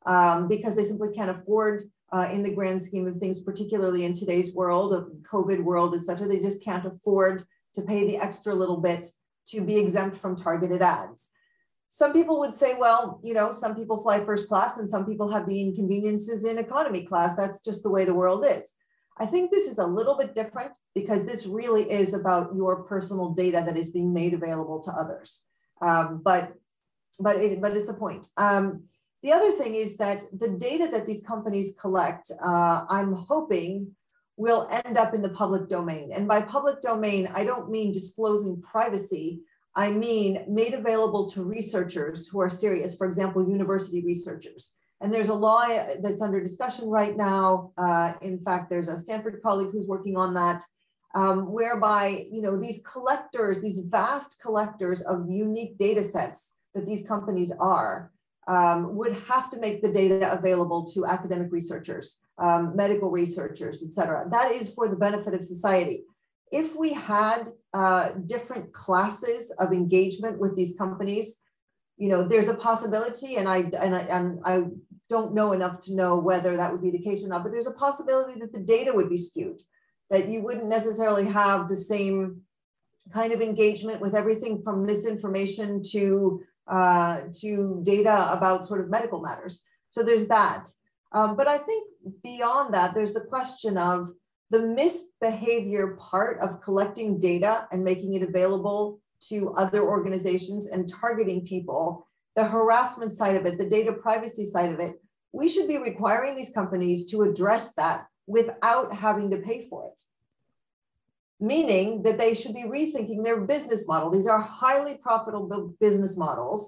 Speaker 2: um, because they simply can't afford, uh, in the grand scheme of things, particularly in today's world, of COVID world, et cetera, they just can't afford to pay the extra little bit to be exempt from targeted ads some people would say, well, you know, some people fly first class and some people have the inconveniences in economy class. That's just the way the world is. I think this is a little bit different because this really is about your personal data that is being made available to others. Um, but but it, but it's a point. Um, the other thing is that the data that these companies collect, uh, I'm hoping will end up in the public domain. And by public domain, I don't mean disclosing privacy, I mean made available to researchers who are serious, for example, university researchers. And there's a law that's under discussion right now. Uh, in fact, there's a Stanford colleague who's working on that, um, whereby you know these collectors, these vast collectors of unique data sets that these companies are, um, would have to make the data available to academic researchers, um, medical researchers, et cetera. That is for the benefit of society if we had uh, different classes of engagement with these companies, you know, there's a possibility, and I and I and I don't know enough to know whether that would be the case or not, but there's a possibility that the data would be skewed, that you wouldn't necessarily have the same kind of engagement with everything from misinformation to uh, to data about sort of medical matters. So there's that. Um, but I think beyond that, there's the question of the misbehavior part of collecting data and making it available to other organizations and targeting people, the harassment side of it, the data privacy side of it, we should be requiring these companies to address that without having to pay for it. Meaning that they should be rethinking their business model. These are highly profitable business models.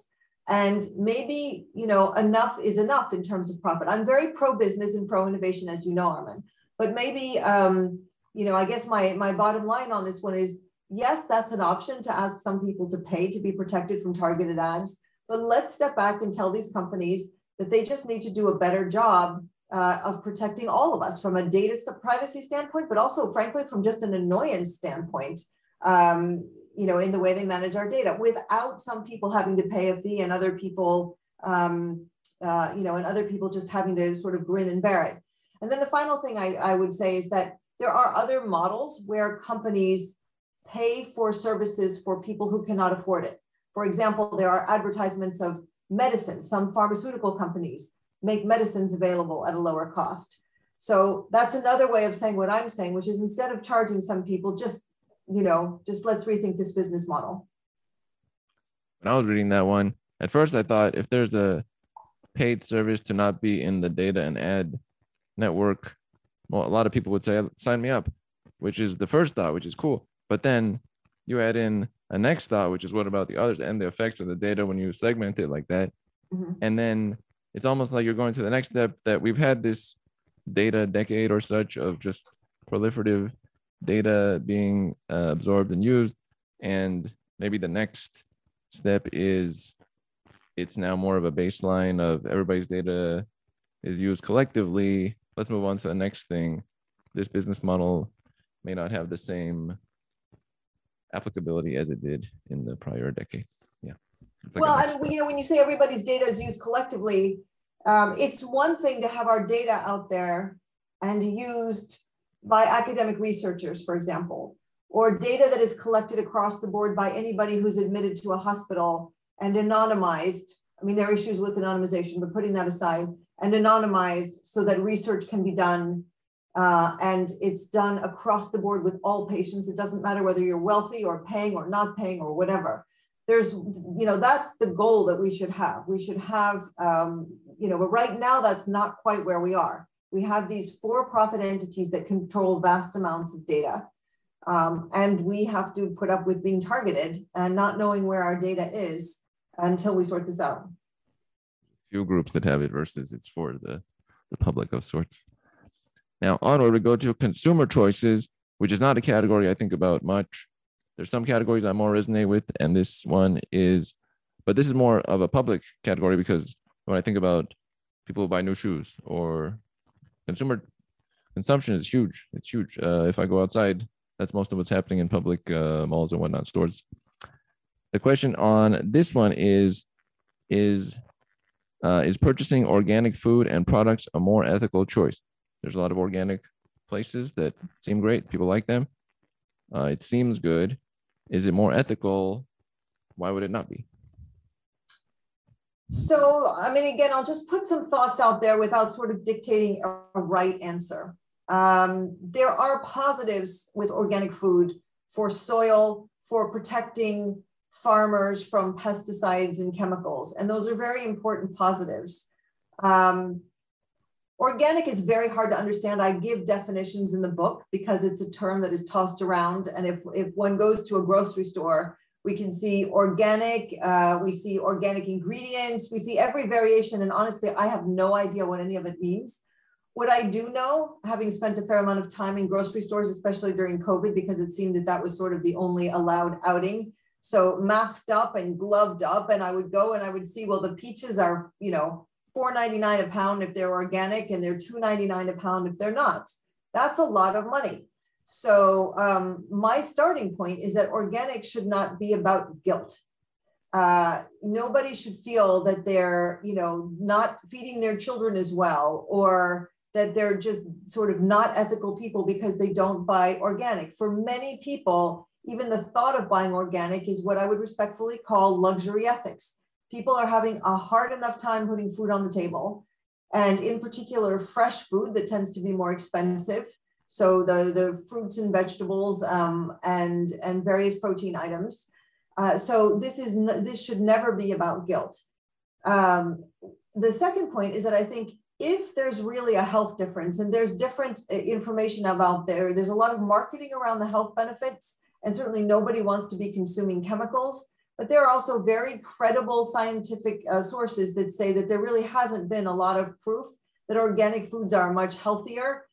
Speaker 2: And maybe, you know, enough is enough in terms of profit. I'm very pro business and pro innovation, as you know, Armen. But maybe, um, you know, I guess my, my bottom line on this one is yes, that's an option to ask some people to pay to be protected from targeted ads. But let's step back and tell these companies that they just need to do a better job uh, of protecting all of us from a data privacy standpoint, but also, frankly, from just an annoyance standpoint. Um, you know, in the way they manage our data, without some people having to pay a fee and other people, um, uh, you know, and other people just having to sort of grin and bear it. And then the final thing I, I would say is that there are other models where companies pay for services for people who cannot afford it. For example, there are advertisements of medicine. Some pharmaceutical companies make medicines available at a lower cost. So that's another way of saying what I'm saying, which is instead of charging some people, just, you know, just let's rethink this business model.
Speaker 1: When I was reading that one, at first I thought if there's a paid service to not be in the data and ad network, well, a lot of people would say, sign me up, which is the first thought, which is cool. But then you add in a next thought, which is what about the others and the effects of the data when you segment it like that.
Speaker 2: Mhm.
Speaker 1: And then it's almost like you're going to the next step that we've had this data decade or such of just proliferative data being uh, absorbed and used. And maybe the next step is it's now more of a baseline of everybody's data is used collectively. Let's move on to the next thing. This business model may not have the same applicability as it did in the prior decade. Yeah.
Speaker 2: Well, and we- you know, when you say everybody's data is used collectively, um, it's one thing to have our data out there and used by academic researchers, for example, or data that is collected across the board by anybody who's admitted to a hospital and anonymized. I mean, there are issues with anonymization, but putting that aside, and anonymized so that research can be done. Uh, and it's done across the board with all patients. It doesn't matter whether you're wealthy or paying or not paying or whatever there's you know that's the goal that we should have we should have um, you know but right now that's not quite where we are we have these for-profit entities that control vast amounts of data um, and we have to put up with being targeted and not knowing where our data is until we sort this out
Speaker 1: few groups that have it versus it's for the, the public of sorts. Now, onward we go to consumer choices, which is not a category I think about much. There's some categories I more resonate with, and this one is, but this is more of a public category because when I think about people who buy new shoes or consumer consumption is huge. It's huge. Uh, if I go outside, that's most of what's happening in public uh, malls and whatnot, stores. The question on this one is, is uh, is purchasing organic food and products a more ethical choice? There's a lot of organic places that seem great. People like them. Uh, it seems good. Is it more ethical? Why would it not be?
Speaker 2: So, I mean, again, I'll just put some thoughts out there without sort of dictating a, right answer. Um, there are positives with organic food for soil, for protecting farmers from pesticides and chemicals, and those are very important positives. Um, organic is very hard to understand. I give definitions in the book because it's a term that is tossed around, and if if one goes to a grocery store we can see organic, uh, we see organic ingredients, we see every variation. And honestly, I have no idea what any of it means. What I do know, having spent a fair amount of time in grocery stores, especially during COVID, because it seemed that that was sort of the only allowed outing. So masked up and gloved up, and I would go and I would see, well, the peaches are, you know, $4.99 a pound if they're organic, and they're $2.99 a pound if they're not. That's a lot of money. So um, my starting point is that organic should not be about guilt. Uh, nobody should feel that they're, you know, not feeding their children as well, or that they're just sort of not ethical people because they don't buy organic. For many people, even the thought of buying organic is what I would respectfully call luxury ethics. People are having a hard enough time putting food on the table, and in particular, fresh food that tends to be more expensive. So the, the fruits and vegetables um, and, and various protein items. Uh, so this is this should never be about guilt. Um, the second point is that I think if there's really a health difference and there's different uh, information about there, there's a lot of marketing around the health benefits, and certainly nobody wants to be consuming chemicals. But there are also very credible scientific uh, sources that say that there really hasn't been a lot of proof that organic foods are much healthier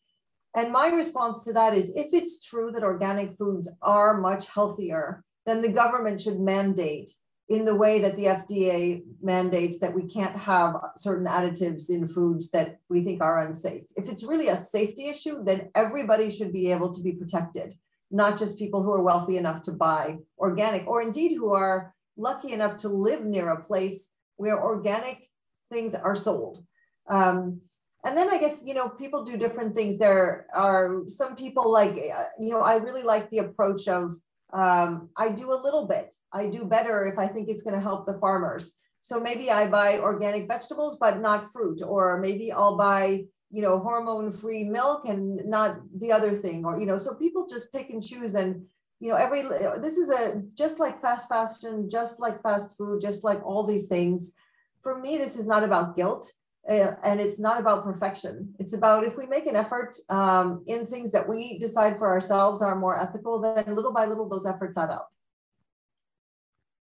Speaker 2: and my response to that is if it's true that organic foods are much healthier, then the government should mandate in the way that the FDA mandates that we can't have certain additives in foods that we think are unsafe. If it's really a safety issue, then everybody should be able to be protected, not just people who are wealthy enough to buy organic, or indeed who are lucky enough to live near a place where organic things are sold. Um, and then I guess, you know, people do different things. There are some people like, you know, I really like the approach of um, I do a little bit. I do better if I think it's going to help the farmers. So maybe I buy organic vegetables, but not fruit, or maybe I'll buy, you know, hormone free milk and not the other thing, or, you know, so people just pick and choose. And, you know, every, this is a, just like fast fashion, just like fast food, just like all these things. For me, this is not about guilt Uh, and it's not about perfection. It's about if we make an effort um, in things that we decide for ourselves are more ethical, then little by little those efforts add up.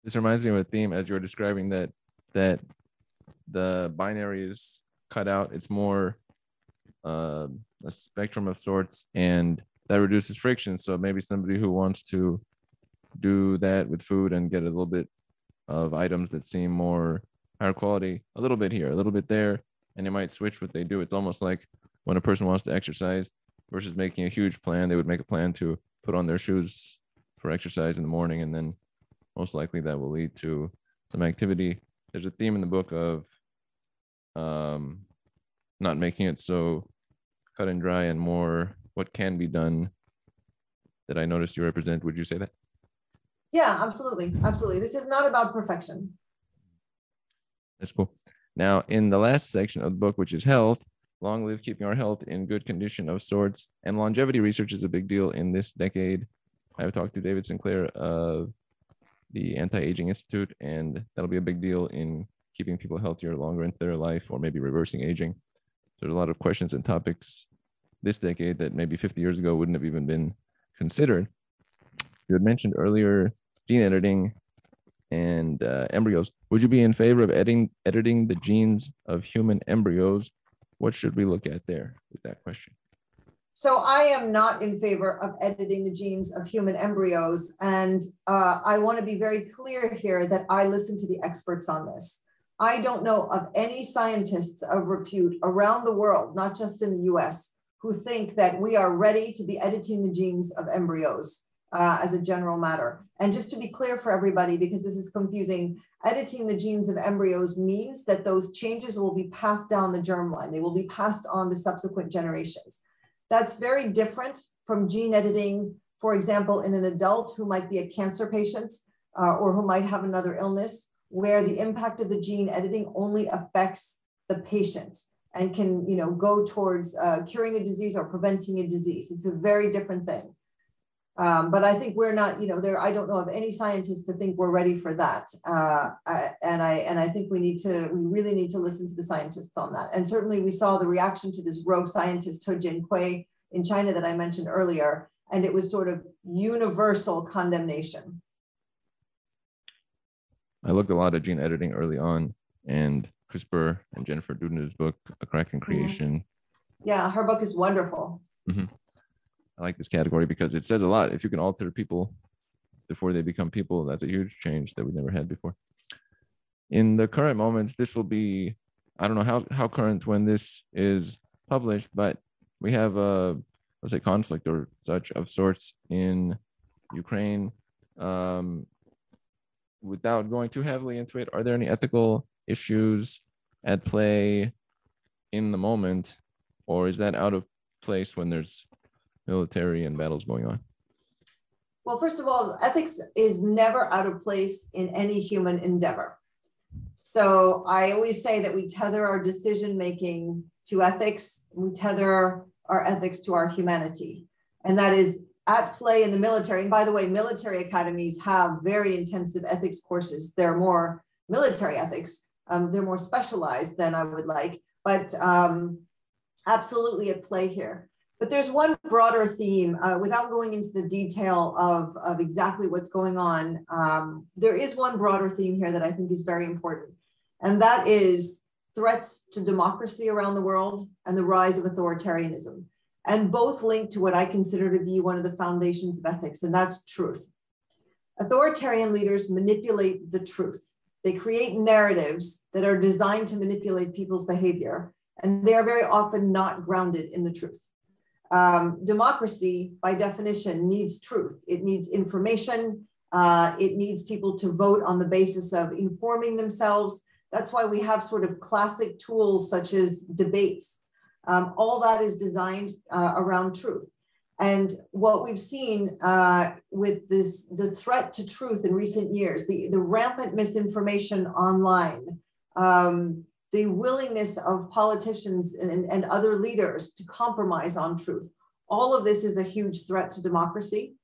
Speaker 1: This reminds me of a theme as you were describing that that the binary is cut out. It's more uh, a spectrum of sorts, and that reduces friction. So maybe somebody who wants to do that with food and get a little bit of items that seem more higher quality, a little bit here, a little bit there, and they might switch what they do. It's almost like when a person wants to exercise versus making a huge plan, they would make a plan to put on their shoes for exercise in the morning, and then most likely that will lead to some activity. There's a theme in the book of um, not making it so cut and dry and more what can be done that I noticed you represent. Would you say that?
Speaker 2: Yeah, absolutely. Absolutely. This is not about perfection.
Speaker 1: That's cool. Now, in the last section of the book, which is health, long live keeping our health in good condition of sorts, and longevity research is a big deal in this decade. I've talked to David Sinclair of the Anti Aging Institute, and that'll be a big deal in keeping people healthier longer into their life or maybe reversing aging. There's a lot of questions and topics this decade that maybe 50 years ago wouldn't have even been considered. You had mentioned earlier gene editing and uh, embryos. Would you be in favor of editing editing the genes of human embryos? What should we look at there with that question?
Speaker 2: So I am not in favor of editing the genes of human embryos. And uh, I want to be very clear here that I listen to the experts on this. I don't know of any scientists of repute around the world, not just in the US, who think that we are ready to be editing the genes of embryos uh, as a general matter. And just to be clear for everybody, because this is confusing, editing the genes of embryos means that those changes will be passed down the germline. They will be passed on to subsequent generations. That's very different from gene editing, for example, in an adult who might be a cancer patient uh, or who might have another illness, where the impact of the gene editing only affects the patient and can you know, go towards uh, curing a disease or preventing a disease. It's a very different thing. Um, but I think we're not, you know, there. I don't know of any scientists to think we're ready for that. Uh, I, and I and I think we need to, we really need to listen to the scientists on that. And certainly, we saw the reaction to this rogue scientist He Jiankui in China that I mentioned earlier, and it was sort of universal condemnation.
Speaker 1: I looked a lot at gene editing early on, and CRISPR and Jennifer Doudna's book, A Crack in mm-hmm. Creation.
Speaker 2: Yeah, her book is wonderful. Mm-hmm.
Speaker 1: I like this category because it says a lot. If you can alter people before they become people, that's a huge change that we never had before. In the current moments, this will be, I don't know how, how current when this is published, but we have a, let's say, conflict or such of sorts in Ukraine. Um, without going too heavily into it, are there any ethical issues at play in the moment, or is that out of place when there's military and battles going on?
Speaker 2: Well, first of all, ethics is never out of place in any human endeavor. So I always say that we tether our decision making to ethics, we tether our ethics to our humanity. And that is at play in the military. And by the way, military academies have very intensive ethics courses. They're more military ethics, um, they're more specialized than I would like, but um, absolutely at play here. But there's one broader theme, uh, without going into the detail of, of exactly what's going on. Um, there is one broader theme here that I think is very important, and that is threats to democracy around the world and the rise of authoritarianism. And both link to what I consider to be one of the foundations of ethics, and that's truth. Authoritarian leaders manipulate the truth. They create narratives that are designed to manipulate people's behavior, and they are very often not grounded in the truth um, democracy, by definition, needs truth. It needs information. Uh, it needs people to vote on the basis of informing themselves. That's why we have sort of classic tools such as debates. Um, all that is designed uh, around truth. And what we've seen uh, with this, the threat to truth in recent years, the, the rampant misinformation online, um, the willingness of politicians and, and other leaders to compromise on truth. All of this is a huge threat to democracy.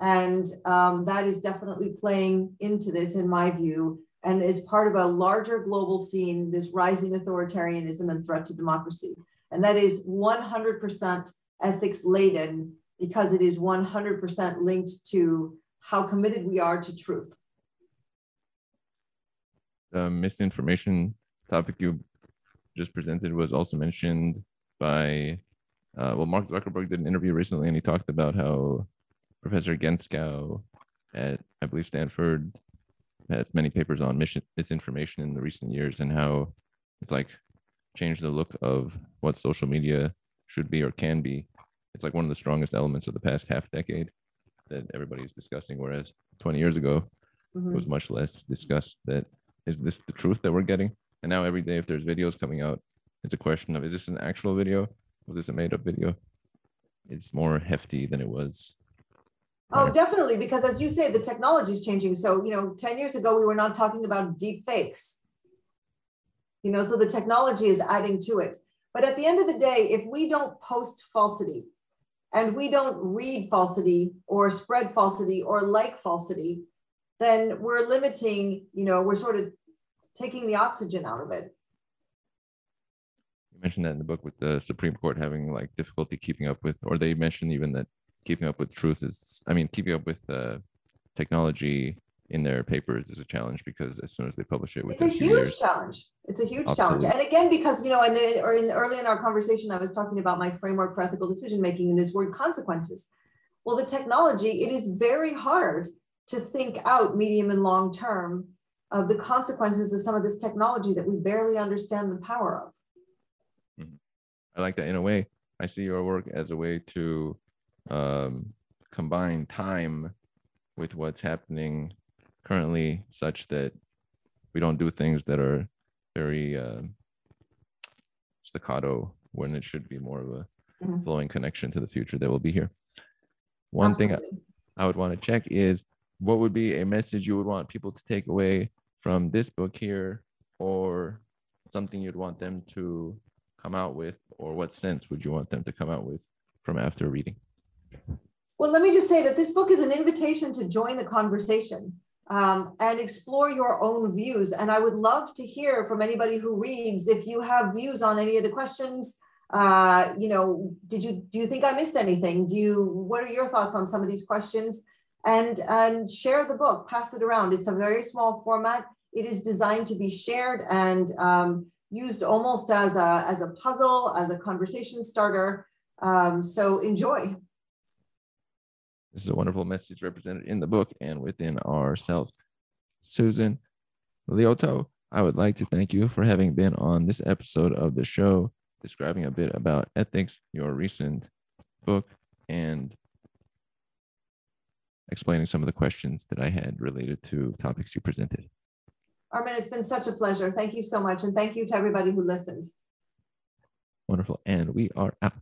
Speaker 2: And um, that is definitely playing into this, in my view. and is part of a larger global scene, this rising authoritarianism and threat to democracy. And that is 100% ethics laden because it is 100% linked to how committed we are to truth.
Speaker 1: The misinformation topic you just presented was also mentioned by, uh, well, Mark Zuckerberg did an interview recently and he talked about how Professor Gentzkow at, I believe, Stanford had many papers on mission, misinformation in the recent years and how it's like changed the look of what social media should be or can be. It's like one of the strongest elements of the past half decade that everybody is discussing, whereas 20 years ago
Speaker 2: Mhm.
Speaker 1: it was much less discussed that is this the truth that we're getting? And now every day if there's videos coming out, it's a question of is this an actual video? Was this a made up video? It's more hefty than it was.
Speaker 2: Oh, definitely, because as you say, the technology is changing. So, you know, 10 years ago, we were not talking about deep fakes. You know, so the technology is adding to it. But at the end of the day, if we don't post falsity and we don't read falsity or spread falsity or like falsity, then we're limiting, you know, we're sort of taking the oxygen out of it.
Speaker 1: You mentioned that in the book with the Supreme Court having like difficulty keeping up with, or they mentioned even that keeping up with truth is, I mean, keeping up with uh, technology in their papers is a challenge because as soon as they publish it
Speaker 2: It's a huge
Speaker 1: years,
Speaker 2: challenge. It's a huge challenge. And again, because, you know, in the, or in early in our conversation, I was talking about my framework for ethical decision making and this word consequences. Well, the technology, it is very hard to think out medium and long term of the consequences of some of this technology that we barely understand the power of.
Speaker 1: I like that in a way. I see your work as a way to um, combine time with what's happening currently, such that we don't do things that are very um staccato when it should be more of a
Speaker 2: Mhm.
Speaker 1: flowing connection to the future that will be here. One thing I, I would want to check is what would be a message you would want people to take away from this book here, or something you'd want them to come out with, or what sense would you want them to come out with from after reading?
Speaker 2: Well, let me just say that this book is an invitation to join the conversation um, and explore your own views. And I would love to hear from anybody who reads if you have views on any of the questions. Uh, you know, did you do you think I missed anything? Do you what are your thoughts on some of these questions? And and share the book, pass it around. It's a very small format. It is designed to be shared and um, used almost as a as a puzzle, as a conversation starter. Um, so enjoy.
Speaker 1: This is a wonderful message represented in the book and within ourselves. Susan Liautaud, I would like to thank you for having been on this episode of the show, describing a bit about ethics, your recent book, and explaining some of the questions that I had related to topics you presented.
Speaker 2: Armen, it's been such a pleasure. Thank you so much. And thank you to everybody who listened.
Speaker 1: Wonderful. And we are out.